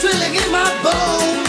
feeling in my bones.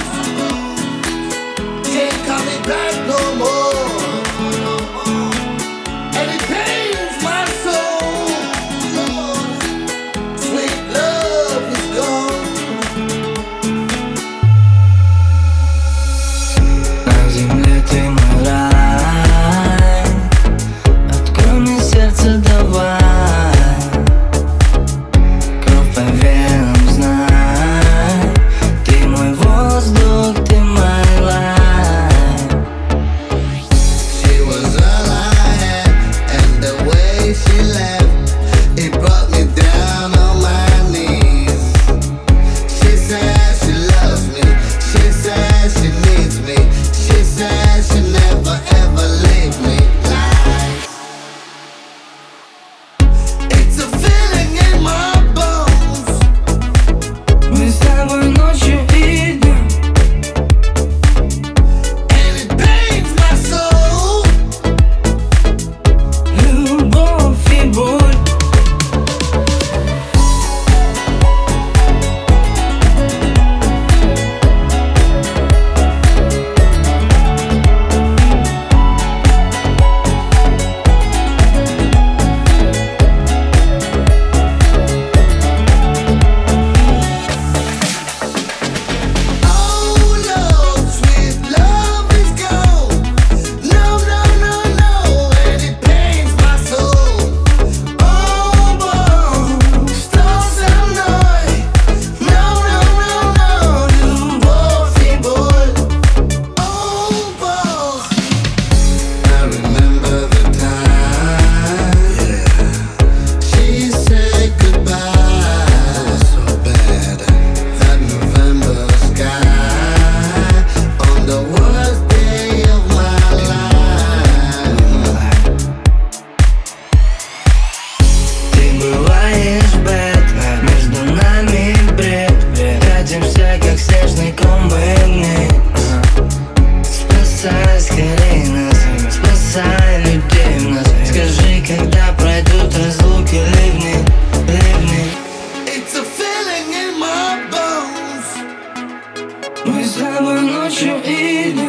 you in.